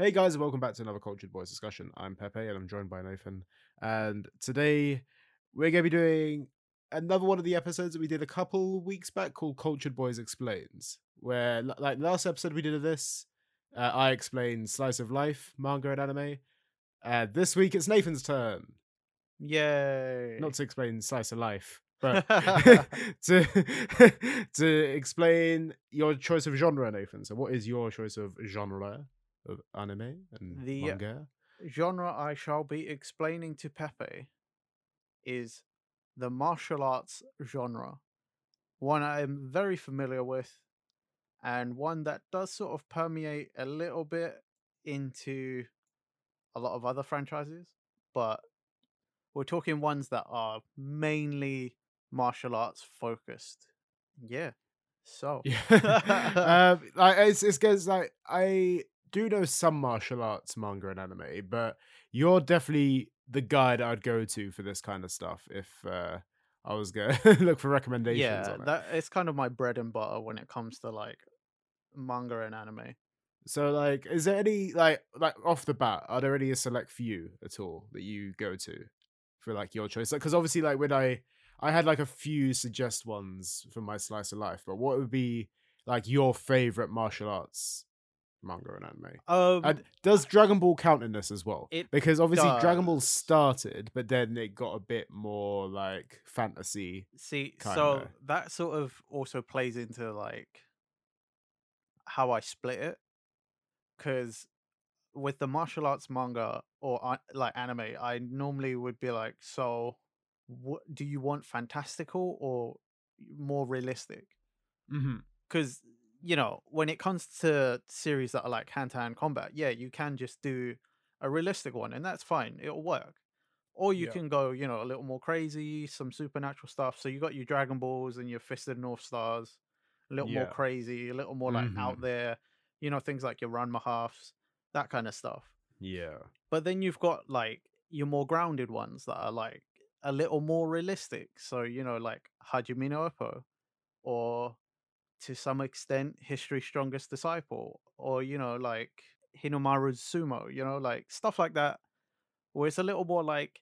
Hey guys, welcome back to another Cultured Boys discussion. I'm Pepe and I'm joined by Nathan. And today we're going to be doing another one of the episodes that we did a couple weeks back called Cultured Boys Explains, where, like, last episode we did of this, uh, I explained Slice of Life, manga and anime. Uh, this week it's Nathan's turn. Yay! Not to explain Slice of Life, but to, to explain your choice of genre, Nathan. So, what is your choice of genre of anime and The- manga? genre I shall be explaining to Pepe is the martial arts genre. One I am very familiar with, and one that does sort of permeate a little bit into a lot of other franchises, but we're talking ones that are mainly martial arts focused. Yeah. So, Yeah. um, like it's it's because like I do know some martial arts manga and anime, but you're definitely the guy that I'd go to for this kind of stuff if uh, I was gonna look for recommendations. yeah, on it. that it's kind of my bread and butter when it comes to like manga and anime. So like, is there any like like off the bat? Are there any select few at all that you go to for like your choice? Because obviously, like when I I had like a few suggest ones for my slice of life, but what would be like your favorite martial arts manga and anime? Um, And does Dragon Ball count in this as well? It because obviously Dragon Ball started, but then it got a bit more like fantasy. see, so kinda. that sort of also plays into like how I split it, because with the martial arts manga or like anime, I normally would be like, so what do you want fantastical or more realistic? Mm-hmm. You know when it comes to series that are like hand-to-hand combat yeah you can just do a realistic one and that's fine it'll work or you Yeah. can go you know a little more crazy some supernatural stuff so you got your dragon balls and your fisted north stars a little more crazy a little more like out Mhm. there you know things like your Ranma halfs that kind of stuff Yeah. but then you've got like your more grounded ones that are like a little more realistic. So, you know, like Hajime no Ippo, or to some extent, History's Strongest Disciple, or, you know, like Hinomaru Zumo, you know, like stuff like that, where it's a little more like,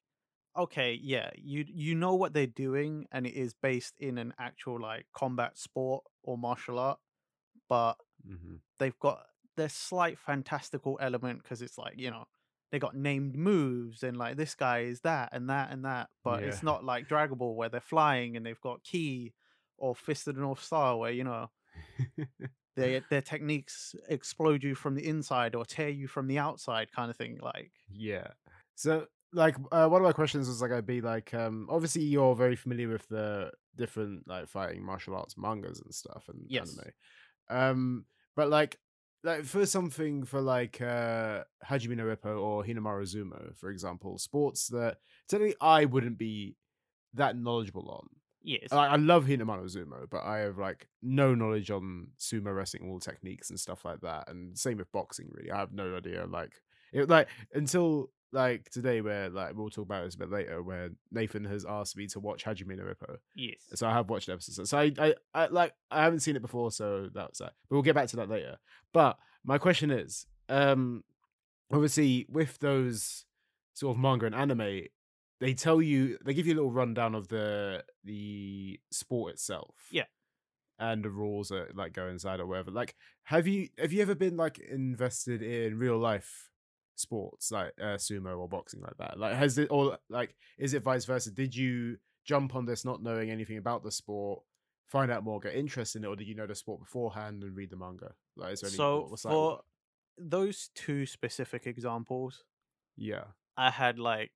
okay, yeah, you you know what they're doing, and it is based in an actual like combat sport or martial art, but Mm-hmm. they've got their slight fantastical element because it's like you know they got named moves and like this guy is that and that and that but it's not like Dragon Ball where they're flying and they've got ki or Fist of the North Star where you know their their techniques explode you from the inside or tear you from the outside kind of thing like Yeah. So, like, uh, one of my questions was like, I'd be like, um, obviously you're very familiar with the different like fighting martial arts mangas and stuff and Yes. anime. Um, but like, like for something for like uh Hajime no Ippo or Hinomaru Zumo, for example, sports that technically I wouldn't be that knowledgeable on. Yes Like, I love Hinomaru Zumo, but I have like no knowledge on sumo wrestling, all techniques and stuff like that. And same with boxing, really. I have no idea. Like, it, like until like today, where like we'll talk about this a bit later, where Nathan has asked me to watch Hajime no Ippo. yes So I have watched episodes. So I, I, I like I haven't seen it before, so that's that. But we'll get back to that later. But my question is, um, obviously with those sort of manga and anime, they tell you they give you a little rundown of the the sport itself. Yeah. And the rules that like go inside or whatever. Like, have you have you ever been like invested in real life sports like uh, sumo or boxing like that? Like, has it or like is it vice versa? Did you jump on this not knowing anything about the sport, find out more, get interested in it, or did you know the sport beforehand and read the manga? Like, is there any, so for like? those two specific examples yeah, I had like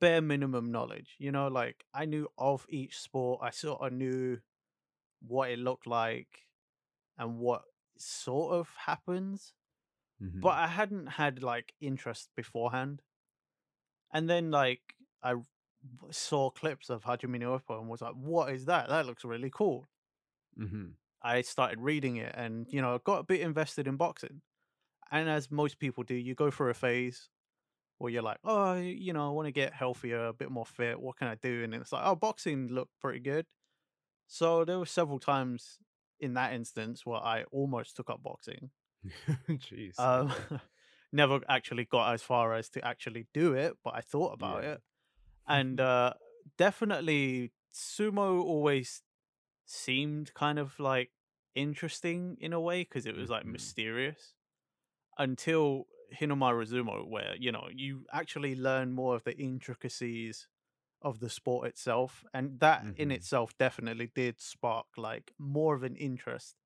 bare minimum knowledge. You know, like I knew of each sport. I sort of knew what it looked like and what sort of happens, Mhm. but I hadn't had like interest beforehand. And then like I saw clips of Hajime no Ippo and was like, "What is that? That looks really cool." Mhm. I started reading it and you know got a bit invested in boxing. And as most people do, you go through a phase where you're like, oh, you know, I want to get healthier, a bit more fit. What can I do? And it's like, oh, boxing looked pretty good. So there were several times in that instance where I almost took up boxing. Jeez. Um, never actually got as far as to actually do it, but I thought about Yeah. it. And uh definitely sumo always seemed kind of like interesting in a way because it was like Mhm. mysterious until Hinomaru Zumo, where you know you actually learn more of the intricacies of the sport itself, and that in Mhm. itself definitely did spark like more of an interest.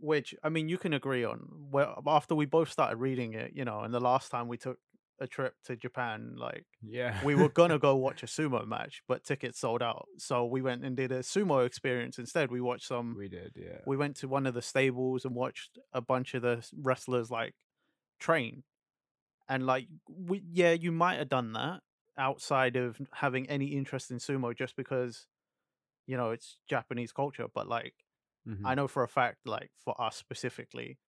Which I mean, you can agree on. Well, after we both started reading it, you know, and the last time we took a trip to Japan, like Yeah. we were gonna go watch a sumo match, but tickets sold out. So we went and did a sumo experience instead. We watched some. we did, yeah. We went to one of the stables and watched a bunch of the wrestlers like train, and like we yeah, you might have done that outside of having any interest in sumo just because you know it's Japanese culture. But like Mhm. I know for a fact, like for us specifically,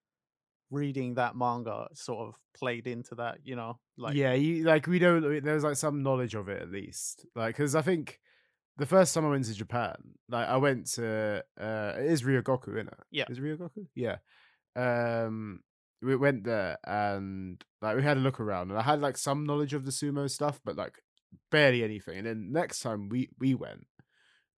reading that manga sort of played into that. You know, like yeah, you like we know there's like some knowledge of it at least. Like, because I think the first time I went to Japan, like I went to uh, it is Ryogoku, isn't it? Yeah. is Ryogoku? Yeah. Um, we went there and like we had a look around, and I had like some knowledge of the sumo stuff, but like barely anything. And then next time we we went,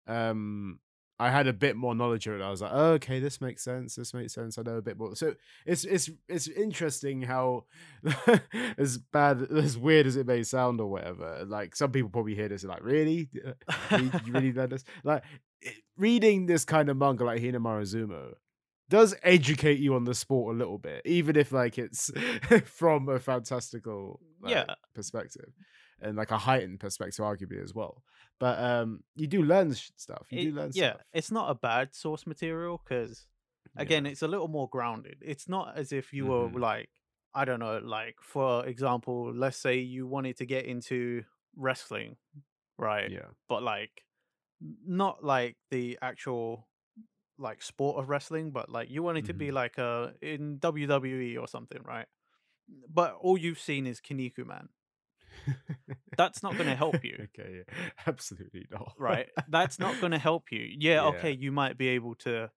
um. I had a bit more knowledge of it. I was like, oh, okay, this makes sense. This makes sense. I know a bit more. So it's it's it's interesting how as bad as weird as it may sound or whatever like some people probably hear this and like really Uh, you, you really learn this like reading this kind of manga like Hinomaru Zumo does educate you on the sport a little bit even if like it's from a fantastical like, Yeah. perspective and like a heightened perspective arguably as well but um you do learn sh- stuff you it- do learn yeah, stuff it's not a bad source material because again, it's a little more grounded. It's not as if you Mhm. were like, I don't know, like for example, let's say you wanted to get into wrestling, right? yeah But like, not like the actual like sport of wrestling, but like you wanted to be Mm-hmm. like uh in WWE or something, right? But all you've seen is Kinnikuman, That's not gonna help you. okay yeah. absolutely not right? That's not going to help you. Yeah, Yeah. okay, you might be able to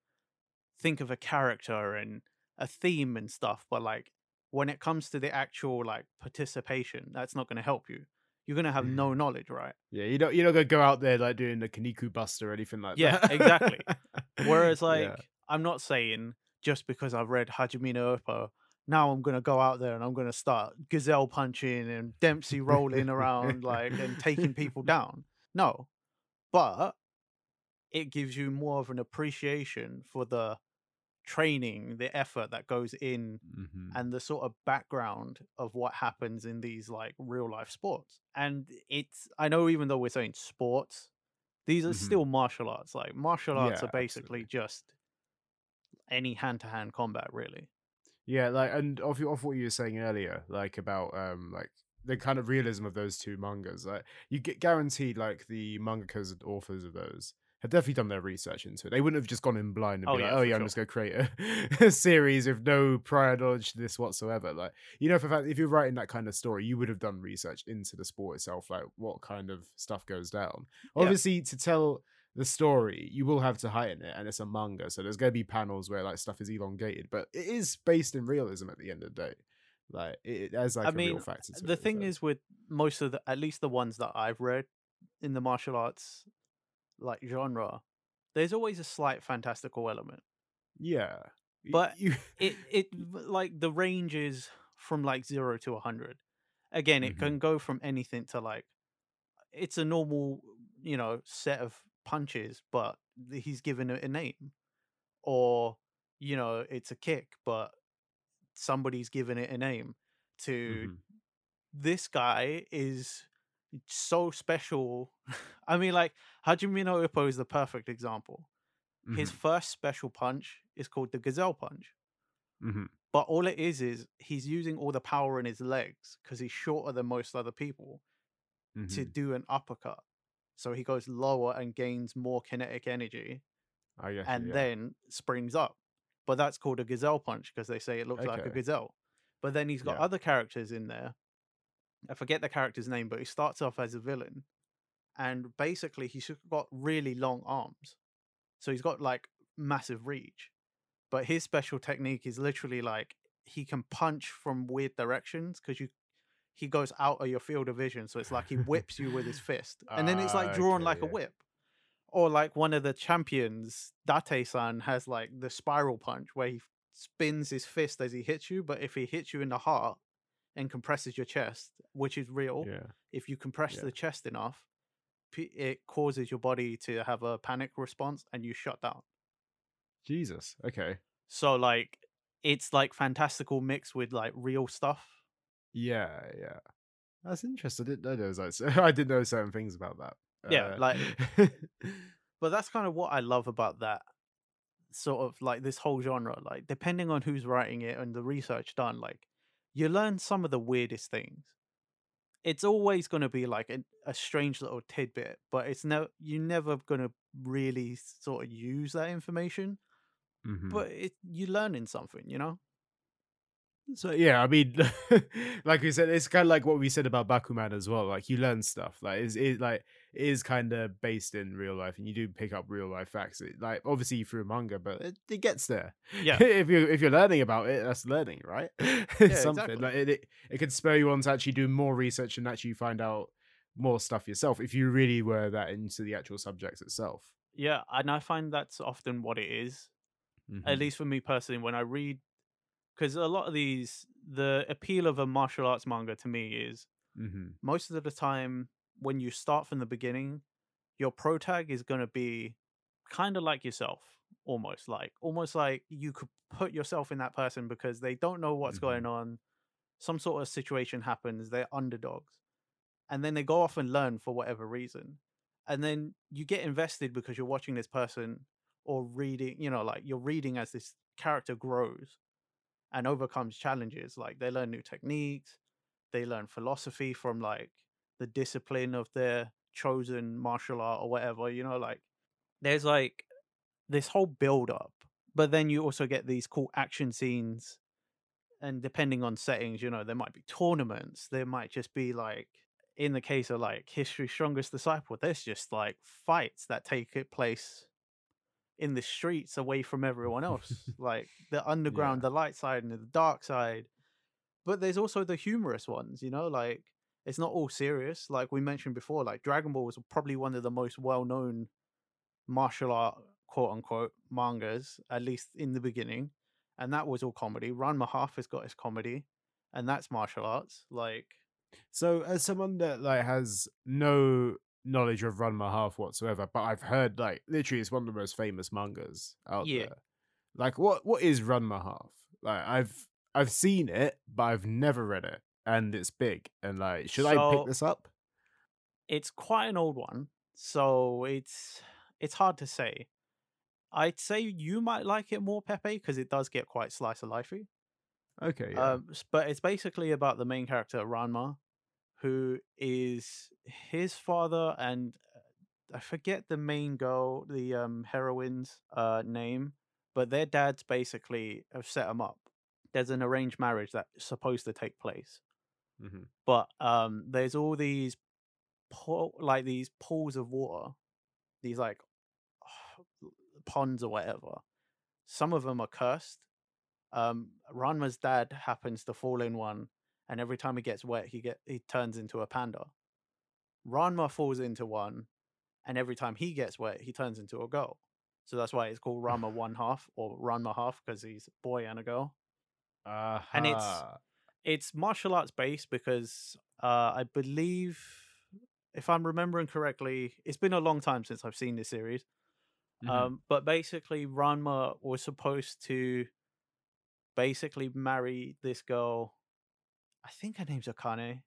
think of a character and a theme and stuff, but like when it comes to the actual like participation, that's not going to help you. You're going to have no knowledge, right? Yeah, you don't you're not gonna go out there like doing the Kinniku Buster or anything like Yeah, that. exactly. Whereas like Yeah. I'm not saying just because I've read Hajime no Ippo, now I'm gonna go out there and I'm gonna start gazelle punching and Dempsey rolling around like and taking people down. No. But it gives you more of an appreciation for the training, the effort that goes in Mhm. and the sort of background of what happens in these like real life sports. And it's I know even though we're saying sports, these are Mhm. still martial arts. Like martial arts Yeah, are basically absolutely. just any hand to hand combat, really. Yeah, like and off off what you were saying earlier, like about um like the kind of realism of those two mangas, like you get guaranteed like the mangakas and authors of those have definitely done their research into it. They wouldn't have just gone in blind and Oh, be like, yeah, oh yeah, I'm just gonna create a, a series with no prior knowledge to this whatsoever. Like you know, for fact, if you're writing that kind of story, you would have done research into the sport itself, like what kind of stuff goes down. Yeah. Obviously, to tell the story, you will have to heighten it, and it's a manga, so there's going to be panels where like stuff is elongated, but it is based in realism at the end of the day. Like it, has like I a mean, real factor to the it, thing so- is with most of the at least the ones that I've read in the martial arts like genre, there's always a slight fantastical element. yeah, but you, it it like the range is from like zero to a hundred. Again, it Mhm. can go from anything to like it's a normal, you know, set of punches, but he's given it a name, or you know, it's a kick, but somebody's given it a name. To Mhm. this guy is so special. I mean, like Hajime no Ippo is the perfect example. His Mhm. first special punch is called the Gazelle Punch. Mhm. But all it is is he's using all the power in his legs because he's shorter than most other people to Mhm. do an uppercut. So he goes lower and gains more kinetic energy I guess, and yeah. then springs up. But that's called a gazelle punch because they say it looks like a gazelle. But then he's got Yeah. other characters in there. I forget the character's name, but he starts off as a villain. And basically, he's got really long arms. So he's got like massive reach. But his special technique is literally like he can punch from weird directions because you he goes out of your field of vision. So it's like he whips you with his fist, and then it's like Ah, drawn okay, like a whip. Or like one of the champions, Date-san has like the spiral punch where he spins his fist as he hits you, but if he hits you in the heart and compresses your chest, which is real, Yeah. if you compress Yeah. the chest enough, it causes your body to have a panic response and you shut down. Jesus. Okay. So like it's like fantastical mixed with like real stuff. Yeah, yeah. That's interesting. I didn't know those. Like, I didn't know certain things about that. Yeah, Uh, like- But that's kind of what I love about that sort of like this whole genre. Like depending on who's writing it and the research done, like you learn some of the weirdest things. It's always going to be like a, a strange little tidbit, but it's no you're never going to really sort of use that information. mhm. But it you're learning something, you know. So yeah, I mean, like we said, it's kind of like what we said about Bakuman as well. Like you learn stuff. Like it's it like it is kind of based in real life, and you do pick up real life facts. It, like obviously through manga, but it, it gets there. Yeah. if you if you're learning about it, that's learning, right? Something exactly. like it, it. It can spur you on to actually do more research and actually find out more stuff yourself if you really were that into the actual subject itself. Yeah, and I find that's often what it is. At Mhm. least for me personally, when I read, because a lot of these, the appeal of a martial arts manga to me is Mhm. most of the time when you start from the beginning, your pro tag is going to be kind of like yourself, almost like almost like you could put yourself in that person because they don't know what's going on. Some sort of situation happens, they're underdogs, and then they go off and learn for whatever reason, and then you get invested because you're watching this person or reading, you know, like you're reading as this character grows and overcomes challenges. Like they learn new techniques, they learn philosophy from like the discipline of their chosen martial art or whatever, you know, like there's like this whole build up, but then you also get these cool action scenes. And depending on settings, you know, there might be tournaments, there might just be like, in the case of like History's Strongest Disciple, there's just like fights that take place in the streets away from everyone else, like the underground, the light side, and the dark side. But there's also the humorous ones, you know, like it's not all serious. Like we mentioned before, like Dragon Ball was probably one of the most well known martial art, quote unquote, mangas, at least in the beginning. And that was all comedy. Ranma Half has got his comedy, and that's martial arts. Like, So, as someone that like has no knowledge of Ranma Half whatsoever, but I've heard like literally it's one of the most famous mangas out Yeah. there. Like, what what is Ranma Half? Like, I've I've seen it, but I've never read it, and it's big. And like, should I pick this up? it's quite an old one, so it's it's hard to say. I'd say you might like it more, Pepe, because it does get quite slice of lifey. Okay, yeah. Um, but it's basically about the main character Ranma, who is his father, and uh, I forget the main girl, the um, heroine's uh, name, but their dads basically have set them up. There's an arranged marriage that's supposed to take place, Mhm. but um, there's all these pool, like these pools of water, these like ponds or whatever. Some of them are cursed. Um, Ranma's dad happens to fall in one, and every time he gets wet, he get he turns into a panda. Ranma falls into one, and every time he gets wet, he turns into a girl. So that's why it's called Ranma one half or Ranma half because he's a boy and a girl. and it's- It's martial arts based because uh, I believe, if I'm remembering correctly, it's been a long time since I've seen this series. Mhm. Um, but basically, Ranma was supposed to basically marry this girl. I think her name's Akane.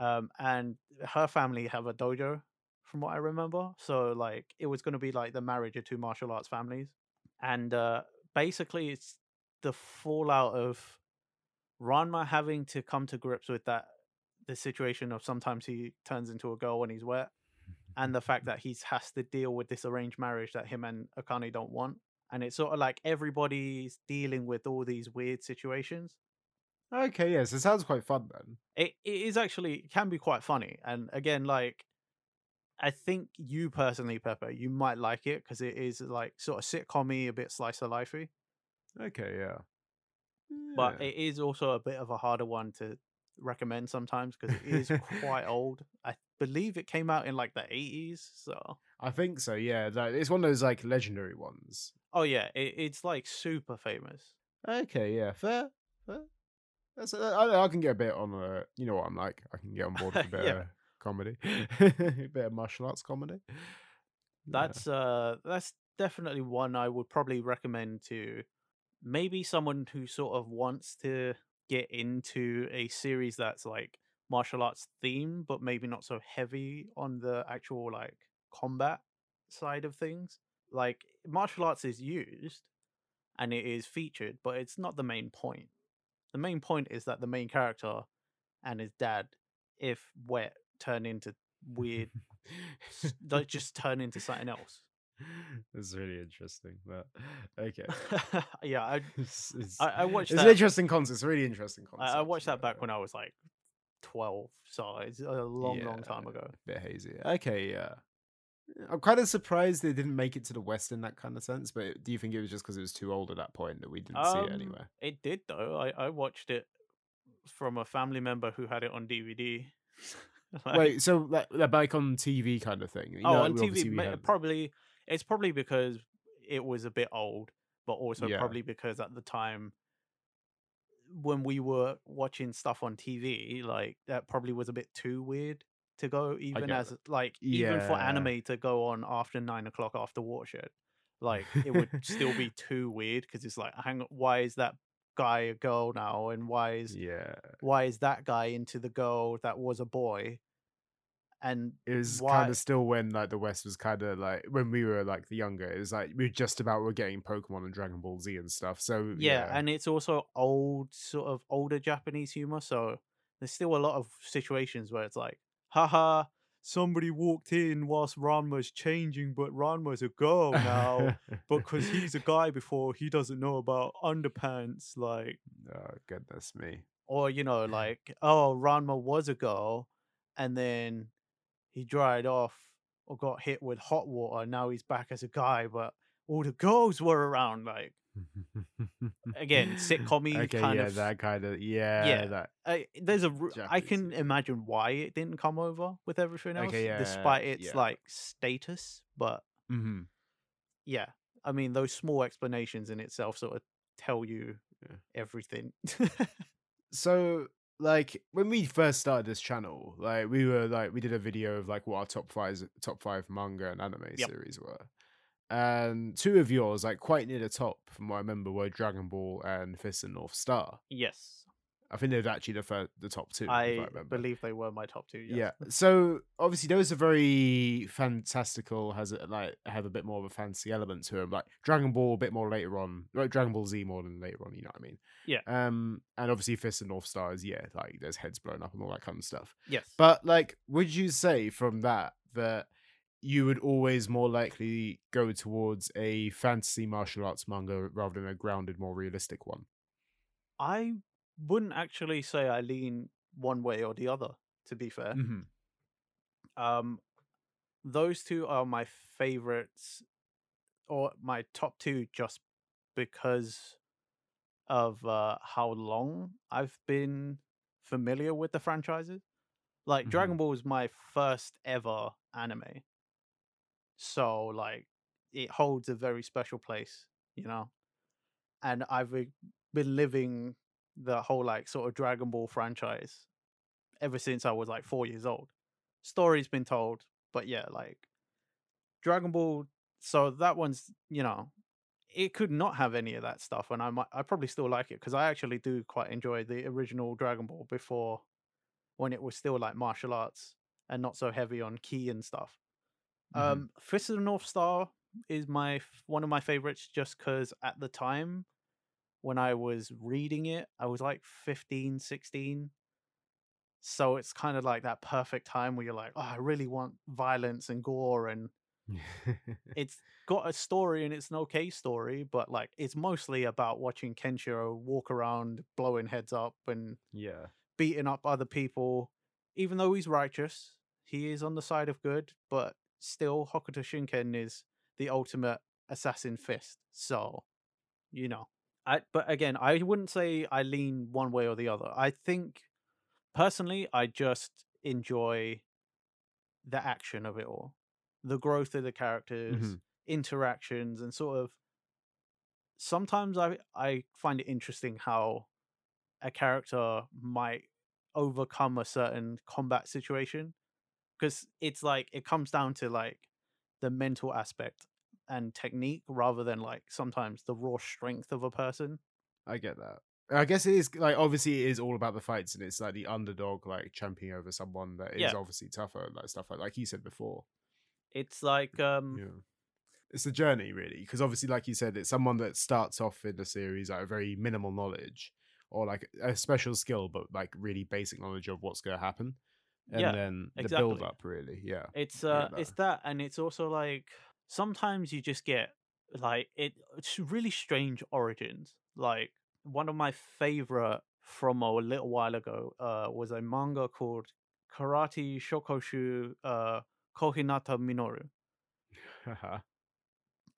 Um, and her family have a dojo, from what I remember. So like, it was going to be like the marriage of two martial arts families, and uh, basically, it's the fallout of Ranma having to come to grips with that the situation of sometimes he turns into a girl when he's wet and the fact that he has to deal with this arranged marriage that him and Akane don't want. And it's sort of like everybody's dealing with all these weird situations. Okay, yes, it sounds quite fun then. It, it is actually it can be quite funny. And again, like I think you personally, Pepper, you might like it because it is like sort of sitcom-y, a bit slice of lifey. Okay, yeah. but Yeah. it is also a bit of a harder one to recommend sometimes because it is quite old. I believe it came out in like the 80s. So, I think so. Yeah, like, it's one of those like legendary ones. oh yeah, it, it's like super famous. Okay, yeah, fair, fair. That's I, I can get a bit on a. You know what I'm like. I can get on board with a bit Yeah. of comedy, a bit of martial arts comedy. Yeah. That's uh that's definitely one I would probably recommend to maybe someone who sort of wants to get into a series that's like martial arts theme but maybe not so heavy on the actual like combat side of things. Like martial arts is used and it is featured, but it's not the main point. The main point is that the main character and his dad, if wet, turn into weird don't just turn into something else. It's really interesting, but okay. yeah, I, It's, it's, I, I watched it's that. an interesting concept. It's a really interesting concept. I, I watched that back when I was like twelve, so it's a long, long time yeah, ago. bit hazy. Okay, yeah. I'm kind of surprised they didn't make it to the West in that kind of sense, but do you think it was just because it was too old at that point that we didn't see it Um, anywhere? It did though. I, I watched it from a family member who had it on DVD. Like- Wait, so like, like on TV kind of thing? You oh, know, on TV, had- probably it's probably because it was a bit old, but also Yeah. probably because at the time when we were watching stuff on TV, like that probably was a bit too weird to go even as like even for anime to go on after nine o'clock after Watershed. Like it would still be too weird because it's like, hang on, why is that guy a girl now, and why is Yeah, why is that guy into the girl that was a boy? And it was why- kind of still when like the West was kind of like when we were like the younger. It was like we were just about were getting Pokemon and Dragon Ball Z and stuff. So yeah, and it's also old sort of older Japanese humor, so there's still a lot of situations where it's like, haha, somebody walked in whilst Ranma's changing, but Ranma's a girl now. because he's a guy before, he doesn't know about underpants, like oh goodness me. or you know, like, oh, Ranma was a girl, and then he dried off or got hit with hot water. Now he's back as a guy, but all the girls were around. Like, Again, sitcom-y okay, kind yeah, of- that kind of yeah, Yeah. that I, there's a, r- I Japanese, can imagine why it didn't come over with everything else, Okay, yeah, despite its yeah. like status. But mhm. yeah, I mean, those small explanations in itself sort of tell you Yeah. everything. so like when we first started this channel like we were like we did a video of like what our top five top five manga and anime Yep. series were and two of yours like quite near the top from what i remember were dragon ball and fist and north star yes, i think they were actually the first the top two if I remember believe they were my top two. Yes. yeah so obviously those are very fantastical has a, like have a bit more of a fantasy element to them like dragon ball a bit more later on like dragon ball z more than later on you know what i mean Yeah. um and obviously fist and north stars yeah like there's heads blown up and all that kind of stuff Yes. but like would you say from that that you would always more likely go towards a fantasy martial arts manga rather than a grounded more realistic one I wouldn't actually say I lean one way or the other. To be fair, mm-hmm. um, those two are my favorites, or my top two, just because of uh, how long I've been familiar with the franchises. Like Dragon Ball was my first ever anime, so like it holds a very special place, you know. And I've been living the whole like sort of Dragon Ball franchise ever since I was like four years old. Story's been told, but yeah, like Dragon Ball. So that one's you know, it could not have any of that stuff, and I might I probably still like it because I actually do quite enjoy the original Dragon Ball before when it was still like martial arts and not so heavy on ki and stuff. Mhm. Um, Fist of the North Star is my one of my favorites just because at the time when I was reading it, I was like 15, 16. So it's kind of like that perfect time where you're like, oh, I really want violence and gore. And it's got a story and it's an okay story, but like it's mostly about watching Kenshiro walk around blowing heads up and yeah beating up other people. Even though he's righteous, he is on the side of good, but still, Hokuto Shinken is the ultimate assassin fist. So, you know, I, but again, I wouldn't say I lean one way or the other. I think personally, I just enjoy the action of it all, the growth of the characters, Mhm. interactions, and sort of. Sometimes I I find it interesting how a character might overcome a certain combat situation because it's like it comes down to like the mental aspect and technique rather than like sometimes the raw strength of a person. I get that. I guess it is like obviously it is all about the fights and it's like the underdog like championing over someone that is Yeah. obviously tougher like stuff like like you said before. It's like um Yeah. It's a journey really because obviously like you said it's someone that starts off in the series like a very minimal knowledge or like a special skill but like really basic knowledge of what's going to happen. And Yeah, then the exactly. build up really. Yeah. it's uh it's that. and it's also like sometimes you just get like it it's really strange origins. Like one of my favorite from a little while ago uh was a manga called Karate Shoukoushi uh Kohinata Minoru.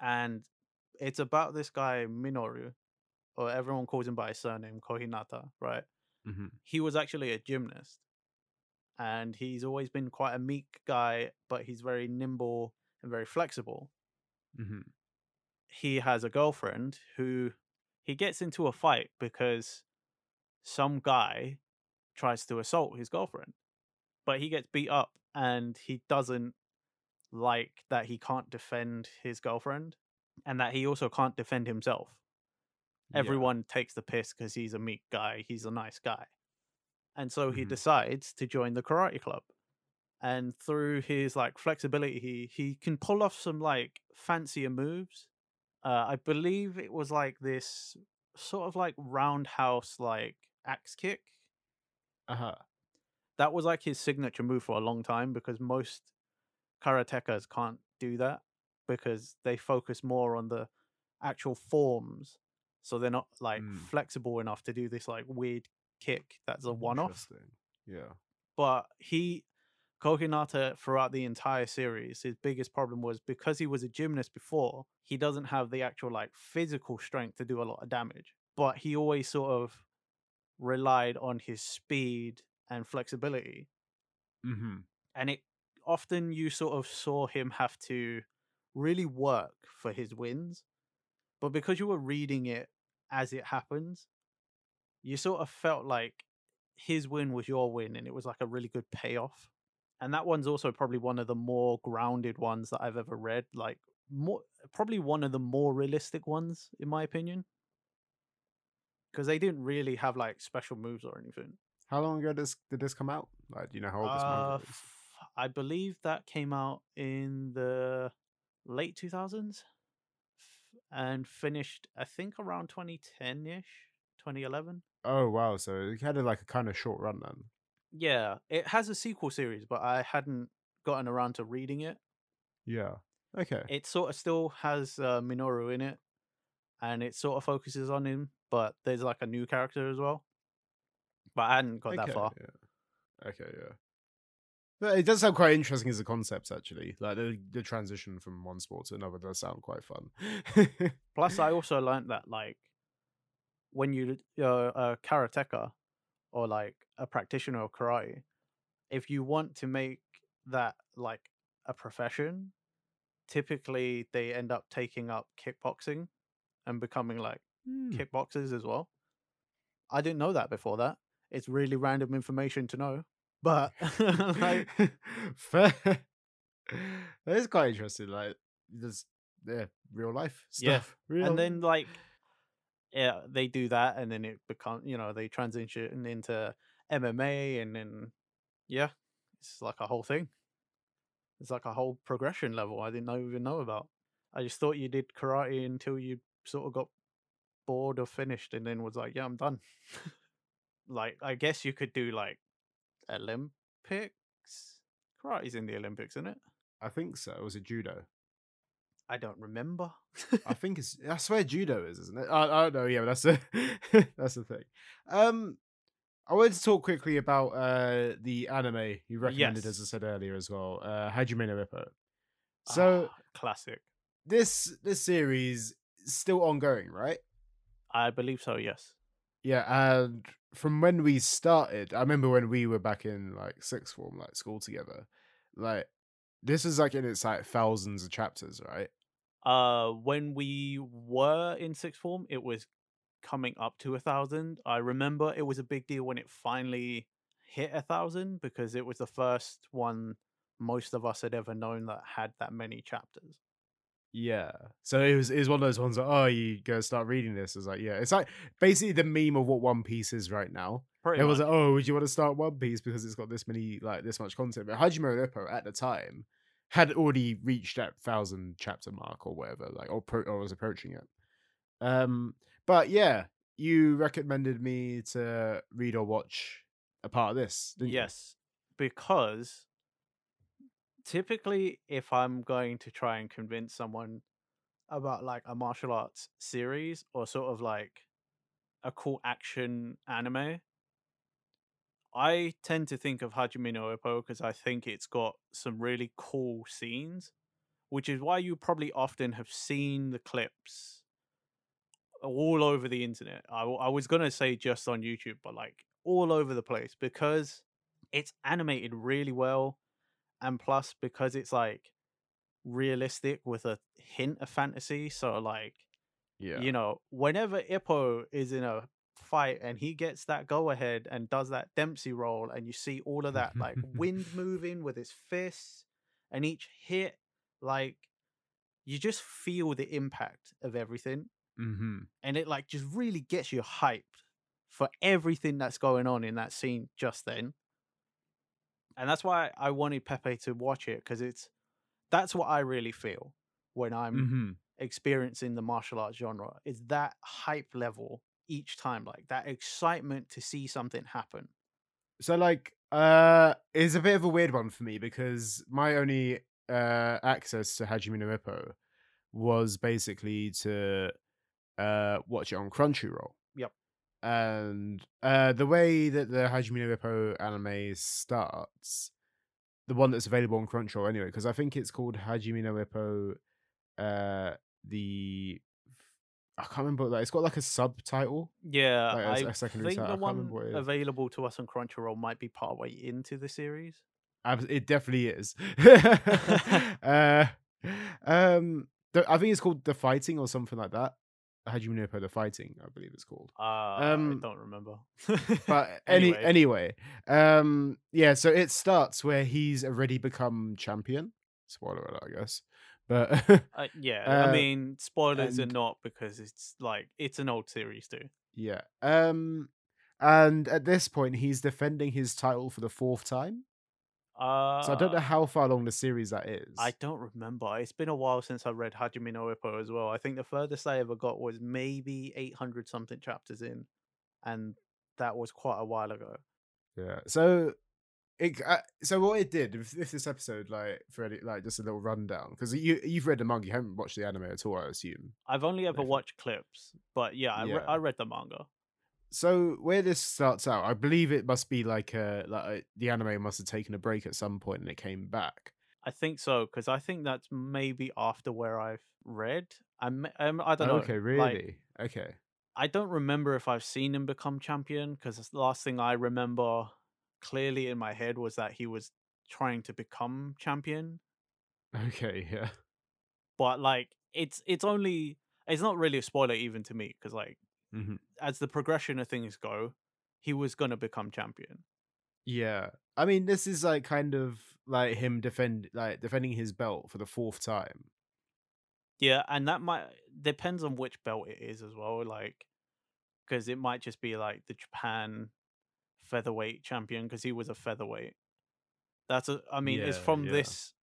And it's about this guy Minoru, or everyone calls him by his surname Kohinata, right? Mhm. He was actually a gymnast, and he's always been quite a meek guy, but he's very nimble and very flexible. Mhm. He has a girlfriend who he gets into a fight because some guy tries to assault his girlfriend, but he gets beat up, and he doesn't like that he can't defend his girlfriend and that he also can't defend himself. Yeah. Everyone takes the piss because he's a meek guy, he's a nice guy. And so he Mhm. decides to join the karate club. And through his like flexibility, he he can pull off some like fancier moves. Uh, I believe it was like this sort of like roundhouse like axe kick. Uh-huh. That was like his signature move for a long time because most karatekas can't do that because they focus more on the actual forms so they're not like Mm. flexible enough to do this like weird kick that's a one-off Interesting. Yeah. but he Kohinata throughout the entire series his biggest problem was because he was a gymnast before he doesn't have the actual like physical strength to do a lot of damage but he always sort of relied on his speed and flexibility Mhm. and it often you sort of saw him have to really work for his wins but because you were reading it as it happens you sort of felt like his win was your win and it was like a really good payoff and that one's also probably one of the more grounded ones that i've ever read like more probably one of the more realistic ones in my opinion because they didn't really have like special moves or anything How long ago does did this come out? Like, do you know how old this uh, manga is? I believe that came out in the late 2000s and finished, I think, around 2010 ish, 2011. Oh wow, so it had a, like a kind of short run then. Yeah, it has a sequel series, but I hadn't gotten around to reading it. Yeah. Okay. It sort of still has uh, Minoru in it, and it sort of focuses on him, but there's like a new character as well. But I hadn't got okay, that far. Yeah. Okay, yeah. But it does sound quite interesting as a concept, actually. Like the the transition from one sport to another does sound quite fun. Plus, I also learned that like when you you're a karateka or like a practitioner of karate, if you want to make that like a profession, typically they end up taking up kickboxing and becoming like Hmm. kickboxers as well. I didn't know that before that. It's really random information to know, but like Fair. That is quite interesting. Like, there's yeah, real life Yeah, stuff. Real... and then like yeah they do that and then it become you know they transition into mma and then yeah it's like a whole thing it's like a whole progression level i didn't even know about i just thought you did karate until you sort of got bored or finished and then was like yeah i'm done like i guess you could do like olympics karate's in the olympics isn't it I think so. Was it judo? I don't remember I think it's. I swear judo is, isn't it? I, I don't know. Yeah, but that's the that's the thing. Um, I wanted to talk quickly about uh the anime you recommended, as I said earlier as well. Uh, Hajime no Ippo. So Ah, classic this this series is still ongoing, right? I believe so. Yes. Yeah, and from when we started, I remember when we were back in like sixth form, like school together. Like this is like in its like thousands of chapters, right? Uh, when we were in sixth form, it was coming up to a thousand. I remember it was a big deal when it finally hit a thousand because it was the first one most of us had ever known that had that many chapters. Yeah. So it was it was one of those ones that oh you go start reading this. It's like yeah, it's like basically the meme of what One Piece is right now. Pretty it was like oh would you want to start One Piece because it's got this many like this much content. But Hajime Ippo at the time had already reached that thousand chapter mark or whatever, like or pro- or was approaching it. Um, but yeah, you recommended me to read or watch a part of this. Didn't you? Yes, because typically, if I'm going to try and convince someone about like a martial arts series or sort of like a cool action anime, I tend to think of Hajime no Ippo because I think it's got some really cool scenes, which is why you probably often have seen the clips all over the internet. I, I was gonna say just on YouTube, but like all over the place because it's animated really well, and plus because it's like realistic with a hint of fantasy. So like Yeah. you know, whenever Ippo is in a fight and he gets that go ahead and does that Dempsey roll, and you see all of that like wind moving with his fists, and each hit, like you just feel the impact of everything, mm-hmm. and it like just really gets you hyped for everything that's going on in that scene just then. And that's why I wanted Pepe to watch it because it's that's what I really feel when I'm Mm-hmm. experiencing the martial arts genre is that hype level each time like that excitement to see something happen So like uh it's a bit of a weird one for me because my only uh access to Hajime no Ippo was basically to uh watch it on Crunchyroll. Yep. And uh the way that the Hajime no Ippo anime starts, the one that's available on Crunchyroll anyway, because I think it's called Hajime no Ippo uh the I can't remember like it's got like a subtitle. yeah Like, as i a secondary think title, the one what it is. available to us on crunchyroll might be partway into the series It definitely is. uh, um, I think it's called the fighting or something like that. Hajime no Ippo, the fighting, I believe it's called. uh Um, i don't remember But any Anyway. anyway, um, yeah. So it starts where he's already become champion. Spoiler alert, I guess. But uh, yeah i Uh, mean spoilers are not because it's like it's an old series too yeah, um, and at this point, he's defending his title for the fourth time. uh So I don't know how far along the series that is. I don't remember. It's been a while since I read Hajime no Ippo as well. I think the furthest I ever got was maybe 800 something chapters in, and that was quite a while ago. Yeah. So, it, uh, so what it did with, with this episode, like Freddie, like just a little rundown, because you you've read the manga, you haven't watched the anime at all, I assume. I've only ever watched clips, but yeah, I, re- I read the manga. So where this starts out, I believe it must be like a like a, the anime must have taken a break at some point and it came back. I think so because I think that's maybe after where I've read. I'm, um, I don't know. okay, like, really? okay. I don't remember if I've seen him become champion because the last thing I remember clearly in my head was that he was trying to become champion Okay. Yeah. but like it's it's only it's not really a spoiler even to me because like Mhm. as the progression of things go he was gonna become champion Yeah. I mean, this is like kind of like him defend like defending his belt for the fourth time. yeah and that might depends on which belt it is as well like because it might just be like the japan featherweight champion because he was a featherweight that's a i mean it's from yeah. this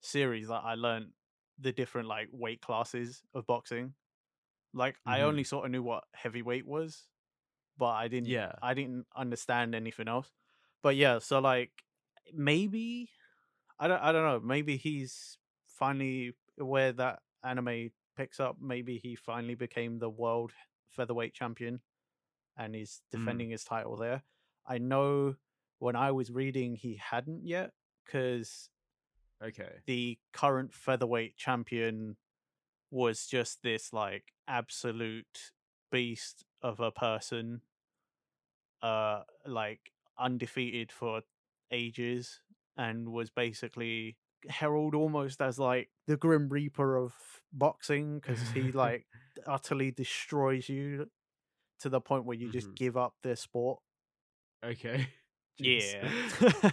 series that i learned the different like weight classes of boxing like i Mhm. only sort of knew what heavyweight was but i didn't Yeah. i didn't understand anything else but yeah so like maybe i don't i don't know maybe he's finally where that anime picks up maybe he finally became the world featherweight champion and he's Mm. defending his title there i know when i was reading he hadn't yet because Okay. the current featherweight champion was just this like absolute beast of a person, uh, like undefeated for ages, and was basically heralded almost as like the Grim Reaper of boxing because he like utterly destroys you to the point where you just Mhm. give up the sport. Okay. Yeah.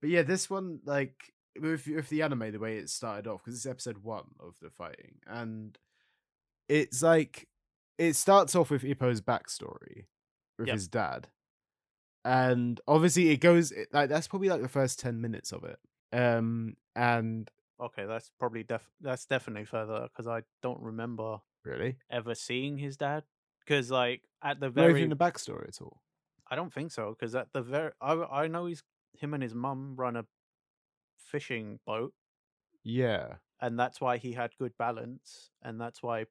But yeah, this one like with with the anime, the way it started off because it's episode one of the fighting, and it's like it starts off with Ippo's backstory with Yep. his dad, and obviously it goes it- like that's probably like the first ten minutes of it. Um, and okay, that's probably def that's definitely further because I don't remember really, ever seeing his dad. Because like at the not very, even the backstory at all. I don't think so. Because at the very, I I know he's him and his mum run a fishing boat, Yeah. and that's why he had good balance, and that's why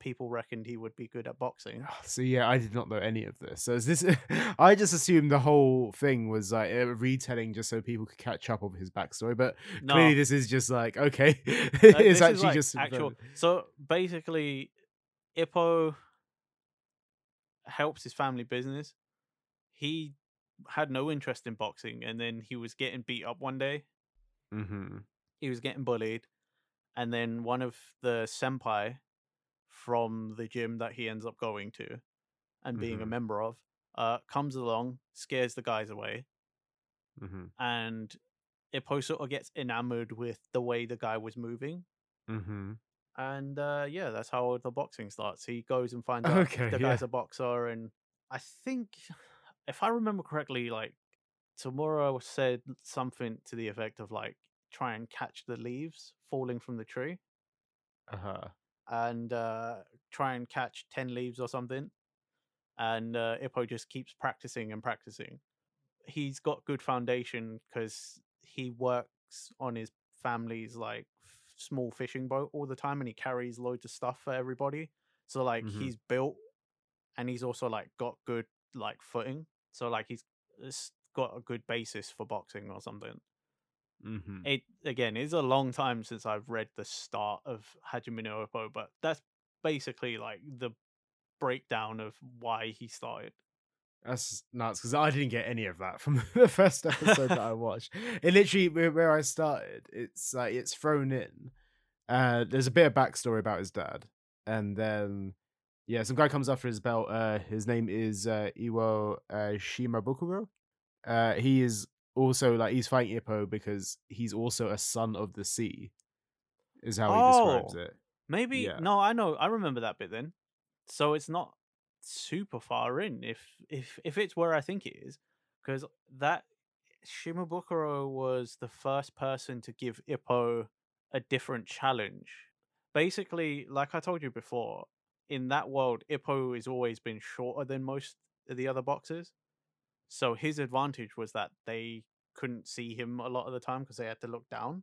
people reckoned he would be good at boxing. So yeah, I did not know any of this. So is this? I just assumed the whole thing was like a retelling, just so people could catch up of his backstory. But No, clearly, this is just like okay, uh, it's this is, actually like, just actual. So basically, Ippo helps his family business. He had no interest in boxing, and then he was getting beat up one day. hmm he was getting bullied and then one of the senpai from the gym that he ends up going to and being a Mhm. member of uh comes along scares the guys away hmm and Ippo sort of gets enamored with the way the guy was moving hmm and uh yeah that's how the boxing starts he goes and finds out Okay, the yeah. guy's a boxer and i think if i remember correctly like Takamura said something to the effect of like try and catch the leaves falling from the tree Uh huh. and uh, try and catch 10 leaves or something. And uh, Ippo just keeps practicing and practicing. He's got good foundation because he works on his family's like f- small fishing boat all the time and he carries loads of stuff for everybody. So like Mhm. he's built and he's also like got good like footing. So like he's got a good basis for boxing or something hmm it again is a long time since I've read the start of Hajime no Ippo, but that's basically like the breakdown of why he started. That's nuts because I didn't get any of that from the first episode that I watched. It literally where, where I started, it's like it's thrown in. Uh, there's a bit of backstory about his dad, and then yeah, some guy comes after his belt. Uh, his name is uh, Iwo uh, Shimabukuro. Uh, he is also like he's fighting Ippo because he's also a son of the sea, is how he describes Oh. it. Maybe Yeah. no, I know, I remember that bit then. So it's not super far in if if if it's where I think it is, because that Shimabukuro was the first person to give Ippo a different challenge. Basically, like I told you before, in that world, Ippo has always been shorter than most of the other boxers. So his advantage was that they couldn't see him a lot of the time because they had to look down,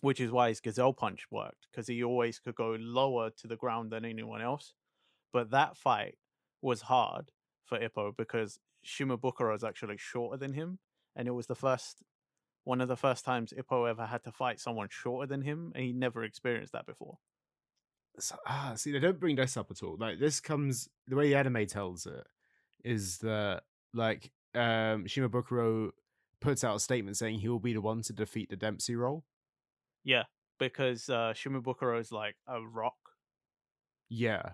which is why his gazelle punch worked because he always could go lower to the ground than anyone else. But that fight was hard for Ippo because Shimabukuro is actually shorter than him, and it was the first one of the first times Ippo ever had to fight someone shorter than him, and he never experienced that before. So, ah, see, they don't bring this up at all. Like this comes the way the anime tells it is that like um Shimabukuro puts out a statement saying he will be the one to defeat the Dempsey roll. Yeah, because uh, Shimabukuro is like a rock. Yeah.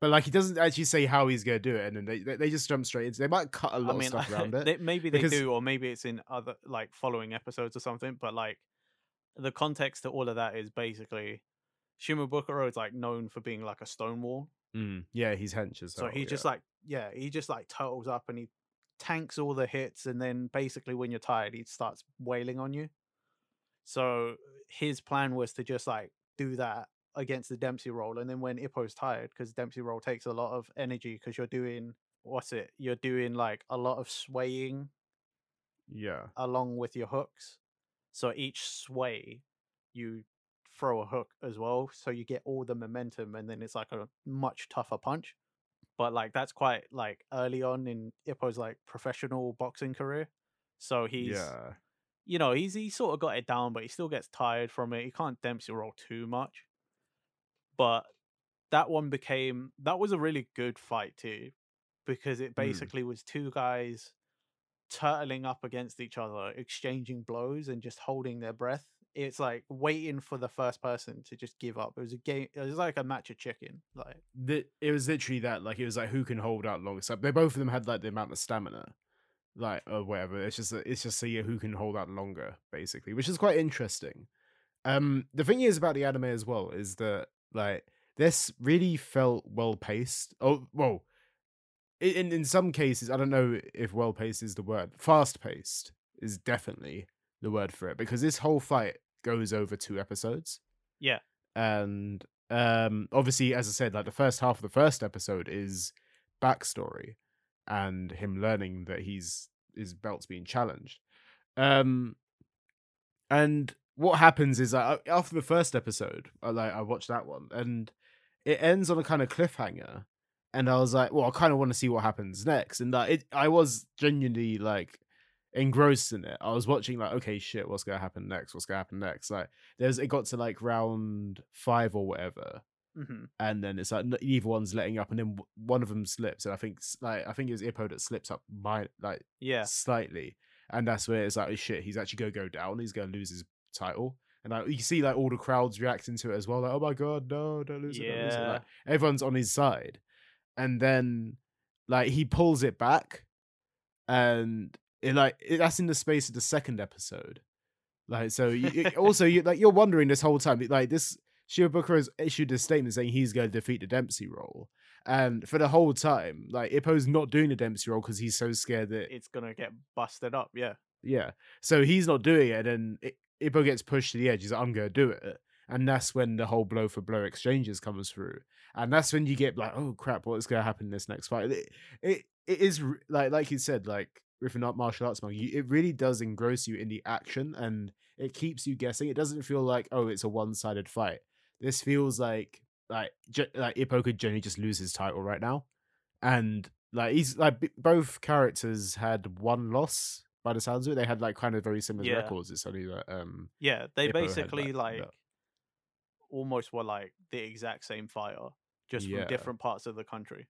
But like he doesn't actually say how he's gonna do it, and then they they, just jump straight into. They might cut a lot I mean, of stuff around it. they, maybe they because- do, or maybe it's in other like following episodes or something. But like the context to all of that is basically Shimabukuro is like known for being like a stonewall. Mm, yeah, he's hench as So he yeah. just like yeah, he just like turtles up and he tanks all the hits, and then basically when you're tired, he starts wailing on you. So his plan was to just like do that against the Dempsey roll, and then when Ippo's tired, because Dempsey roll takes a lot of energy, because you're doing what's it? You're doing like a lot of swaying yeah. along with your hooks. So each sway, you throw a hook as well, so you get all the momentum, and then it's like a much tougher punch. But like that's quite like early on in Ippo's like professional boxing career. So he's yeah. you know he's he sort of got it down, but he still gets tired from it. He can't Dempsey roll too much. But that one became that was a really good fight too, because it Mm. basically was two guys turtling up against each other, exchanging blows and just holding their breath. It's like waiting for the first person to just give up. It was a game. It was like a match of chicken. Like the, it was literally that. Like it was like who can hold out longest. Like, they both of them had like the amount of stamina, like or whatever. It's just it's just see who can hold out longer, basically, which is quite interesting. Um, the thing is about the anime as well is that like this really felt well paced. Oh, well, in in some cases, I don't know if well paced is the word. Fast paced is definitely the word for it because this whole fight goes over two episodes. Yeah, and um obviously as i said like the first half of the first episode is backstory and him learning that he's his belt's being challenged. Um and what happens is that uh, after the first episode I, like i watched that one and it ends on a kind of cliffhanger. And i was like well i kind of want to see what happens next. And that it i was genuinely like engrossed in it. I was watching like, okay, shit, what's gonna happen next? What's gonna happen next? Like, there's it got to like round five or whatever, hmm and then it's like either one's letting up, and then one of them slips, and I think like I think it was Ippo that slips up by like yeah, slightly, and that's where it's like, oh, shit, he's actually gonna go down. He's gonna lose his title. And like, you see, like all the crowds reacting to it as well, like, "Oh my god, no, don't lose it!" Don't lose it. Yeah. Like, everyone's on his side, and then like he pulls it back, and it like it, that's in the space of the second episode. Like so, you, it- also you like you're wondering this whole time. Like this, Shimabukuro has issued a statement saying he's going to defeat the Dempsey roll, and for the whole time, like Ippo's not doing the Dempsey roll because he's so scared that it's gonna get busted up. Yeah, yeah. So he's not doing it, and Ippo gets pushed to the edge. He's like, I'm going to do it. And that's when the whole blow for blow exchanges comes through. And that's when you get like, oh crap, what's going to happen in this next fight? It, it, it is like, like you said, like with an art martial arts manga, you, it really does engross you in the action and it keeps you guessing. It doesn't feel like, oh, it's a one sided fight. This feels like, like, like Ippo could genuinely just lose his title right now. And like, he's like, b- both characters had one loss by the sounds of it, they had like kind of very similar Yeah. records. It's only that um yeah. They Ippo had basically that- like that- almost were like the exact same fighter, just Yeah. from different parts of the country.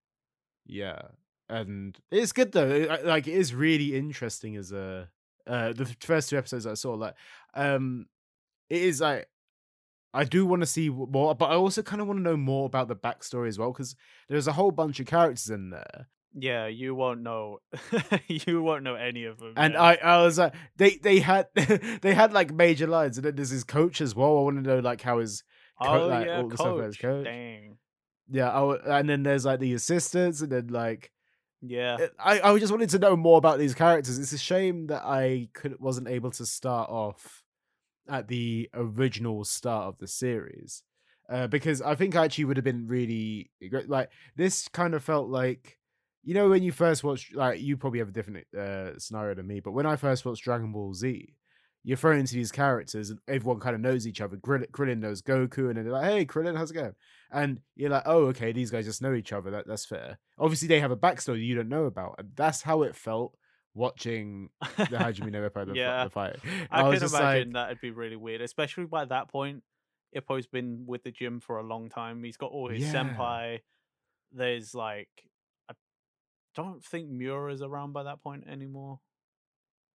yeah, and it's good though. It- Like it is really interesting as a uh the first two episodes I saw. Like um, it is like I do want to see more, but I also kind of want to know more about the backstory as well because there's a whole bunch of characters in there, Yeah, you won't know. you won't know any of them. and yeah. I I was like they they had they had like major lines, and then there's his coach as well. I want to know like how his co- oh like, yeah, all the stuff coach. his coach. Dang. yeah, I w- and then there's like the assistants, and then like Yeah. I, I just wanted to know more about these characters. It's a shame that I could wasn't able to start off at the original start of the series. Uh, because I think I actually would have been really. Like this kind of felt like you know when you first watched like you probably have a different uh, scenario than me, but when I first watched Dragon Ball Z, you're thrown into these characters and everyone kind of knows each other. Krillin, Krillin knows Goku, and then they're like, "Hey, Krillin, how's it going?" And you're like, "Oh, okay, these guys just know each other. That that's fair." Obviously, they have a backstory you don't know about, and that's how it felt watching the Hajime no Ippo the, Yeah. the fight. I, was can just imagine like, that'd be really weird, especially by that point. Ippo's been with the gym for a long time. He's got all his Yeah. senpai. There's like, I don't think Mura's around by that point anymore,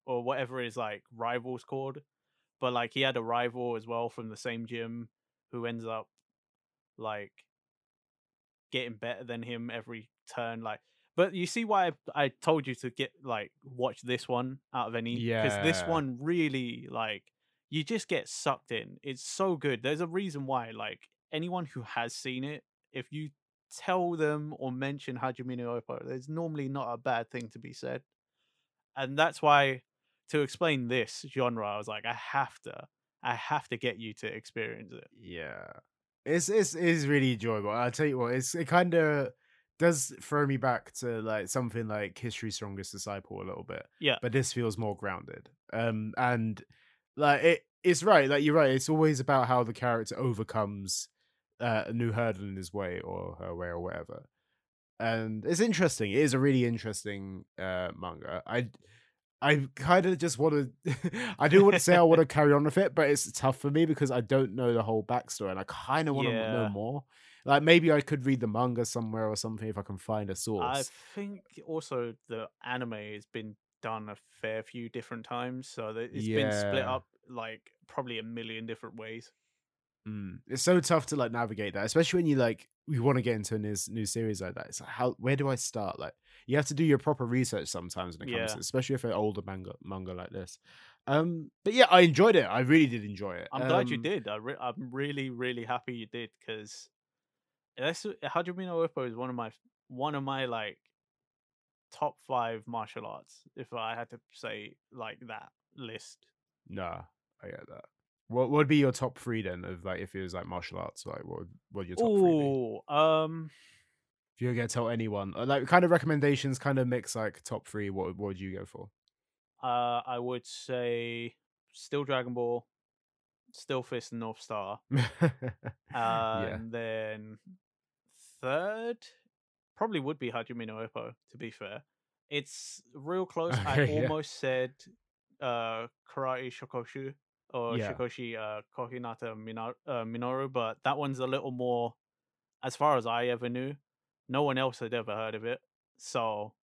or whatever his like rival's called. But like, he had a rival as well from the same gym who ends up like getting better than him every turn. Like, but you see why I, I told you to get like watch this one out of any because this one really like you just get sucked in. It's so good. There's a reason why like anyone who has seen it, if you tell them or mention Hajime no Ippo, there's normally not a bad thing to be said, and that's why to explain this genre, I was like, I have to, I have to get you to experience it. yeah, it's it's it's really enjoyable. I'll tell you what, it's it kind of does throw me back to like something like History's Strongest Disciple a little bit. Yeah. but this feels more grounded. Um, and like it, it's right. Like you're right. It's always about how the character overcomes uh, a new hurdle in his way or her way or whatever. And it's interesting. It is a really interesting uh manga. I I kind of just want to. I do want to say I want to carry on with it, but it's tough for me because I don't know the whole backstory, and I kind of want to know more. Like maybe I could read the manga somewhere or something if I can find a source. I think also the anime has been done a fair few different times, so it's been split up like probably a million different ways. Mm. It's so tough to like navigate that, especially when you like you want to get into a new, new series like that. It's like how where do I start? Like you have to do your proper research sometimes when it comes, Yeah. to, especially if an older manga manga like this. Um, but yeah, I enjoyed it. I really did enjoy it. I'm glad you Um, did. I re- I'm really, really happy you did because that's Hajime no Ippo is one of my one of my like top five martial arts. If I had to say like that list, Nah, I get that. What would be your top three then? Of like if it was like martial arts, like what would what your top three be? Um, If you were gonna tell anyone, uh, like kind of recommendations, kind of mix like top three. What would- what would you go for? uh, I would say still Dragon Ball, still Fist and North Star, yeah, and then third probably would be Hajime no Ippo. To be fair, it's real close. I yeah. almost said uh, Karate Shoukoushi or Yeah. Shoukoushi uh, Kohinata Minor- uh, Minoru, but that one's a little more, as far as I ever knew, no one else had ever heard of it. So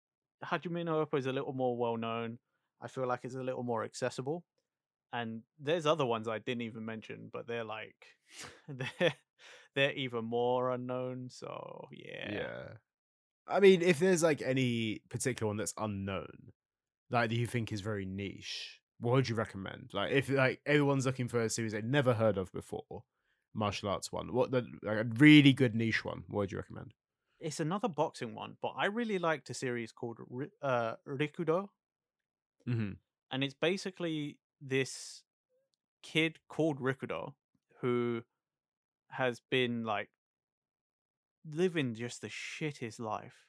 Hajime no Ippo is a little more well known. I feel like it's a little more accessible. And there's other ones I didn't even mention, but they're like they're they're even more unknown. So yeah, yeah. I mean, if there's like any particular one that's unknown, like that you think is very niche, what would you recommend? Like if like everyone's looking for a series they've never heard of before, martial arts one, what the like a really good niche one? What would you recommend? it's another boxing one, but I really liked a series called uh, Rikudo, Mm-hmm. and it's basically this kid called Rikudo who has been like living just the shittest life.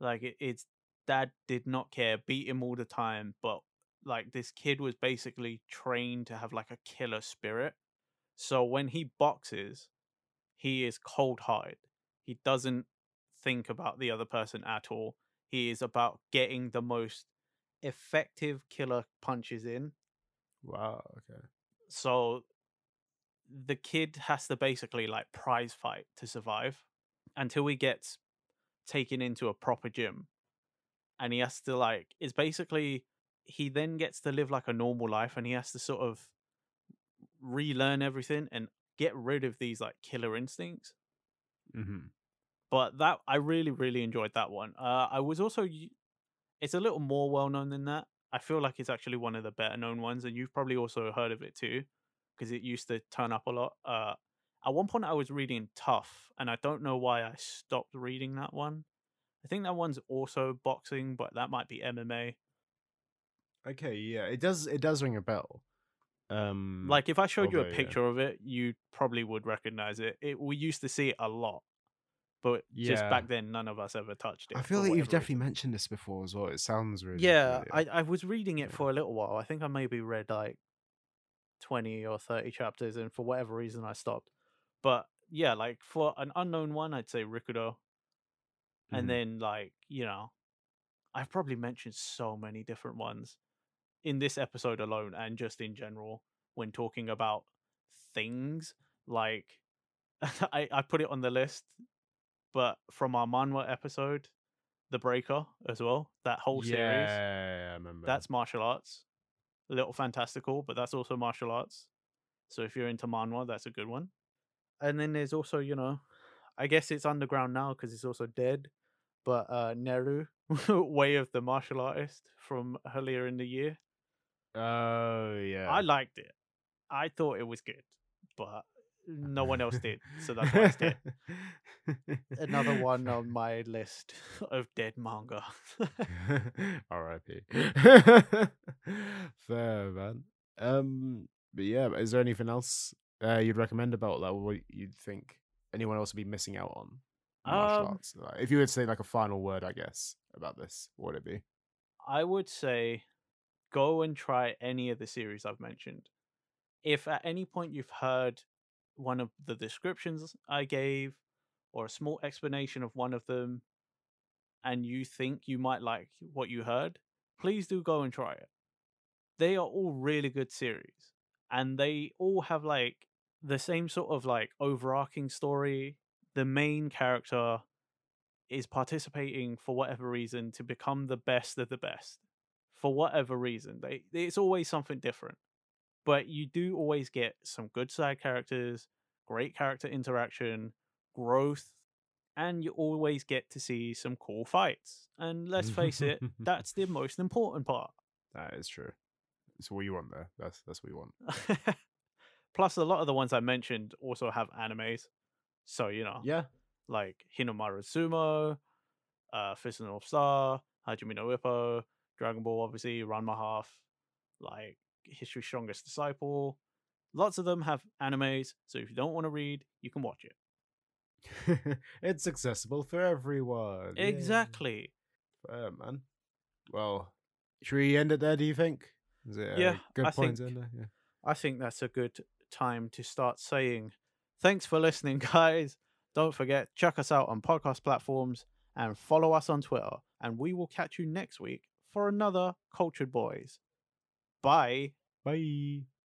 Like it, it's dad did not care, beat him all the time, but like this kid was basically trained to have like a killer spirit. So when he boxes, he is cold hearted. He doesn't think about the other person at all. He is about getting the most effective killer punches in. Wow. Okay. So the kid has to basically like prize fight to survive until he gets taken into a proper gym. And he has to like it's basically he then gets to live like a normal life and he has to sort of relearn everything and get rid of these like killer instincts. Mm-hmm. But that I really really enjoyed that one. Uh I was also it's a little more well known than that. I feel like it's actually one of the better known ones and you've probably also heard of it too because it used to turn up a lot. Uh at one point I was reading Tough and I don't know why I stopped reading that one. I think that one's also boxing, but that might be MMA. Okay. Yeah. It does. It does ring a bell. Um. Like if I showed you although, a yeah. picture of it, you probably would recognize it. It we used to see it a lot. But just back then none of us ever touched it. I feel like you've definitely reason. mentioned this before as well. It sounds really. Yeah, familiar. I, I was reading it Yeah. for a little while. I think I maybe read like 20 or 30 chapters, and for whatever reason, I stopped. But yeah, like for an unknown one, I'd say Rikudo. And then, like, you know, I've probably mentioned so many different ones in this episode alone and just in general when talking about things. Like, I, I put it on the list, but from our manhwa episode, The Breaker as well, that whole yeah, series. I remember. That's martial arts. A little fantastical, but that's also martial arts. So if you're into manhwa, that's a good one. And then there's also, you know, I guess it's underground now because it's also dead. But uh Neru, Way of the Martial Artist from earlier in the year. Oh yeah. I liked it. I thought it was good, but no one else did. So that's why it's dead. Another one on my list of dead manga. R.I.P. Fair man. Um, but yeah, is there anything else uh, you'd recommend about that? What you'd think anyone else would be missing out on? Martial Um, arts. Like, if you would say like a final word, I guess about this, what would it be? I would say go and try any of the series I've mentioned. If at any point you've heard one of the descriptions I gave or a small explanation of one of them and you think you might like what you heard, please do go and try it. They are all really good series and they all have like the same sort of like overarching story. the main character is participating for whatever reason to become the best of the best. For whatever reason, they it's always something different. But you do always get some good side characters, great character interaction, growth, and you always get to see some cool fights. And let's face it, that's the most important part. That is true. It's what you want there. That's that's what you want. Plus, a lot of the ones I mentioned also have animes. So, you know, Yeah. like Hinomaru Zumo, uh, Fist of the North Star, Hajime no Ippo, Dragon Ball, obviously, Ranma Half, like History's Strongest Disciple. Lots of them have animes, so if you don't want to read, you can watch it. it's accessible for everyone. Exactly. Fair, man. Well, should we end it there, do you think? Is it Yeah, good I point think-? Yeah. I think that's a good time to start saying thanks for listening, guys. Don't forget, check us out on podcast platforms and follow us on Twitter. And we will catch you next week for another Cultured Boys. Bye. Bye.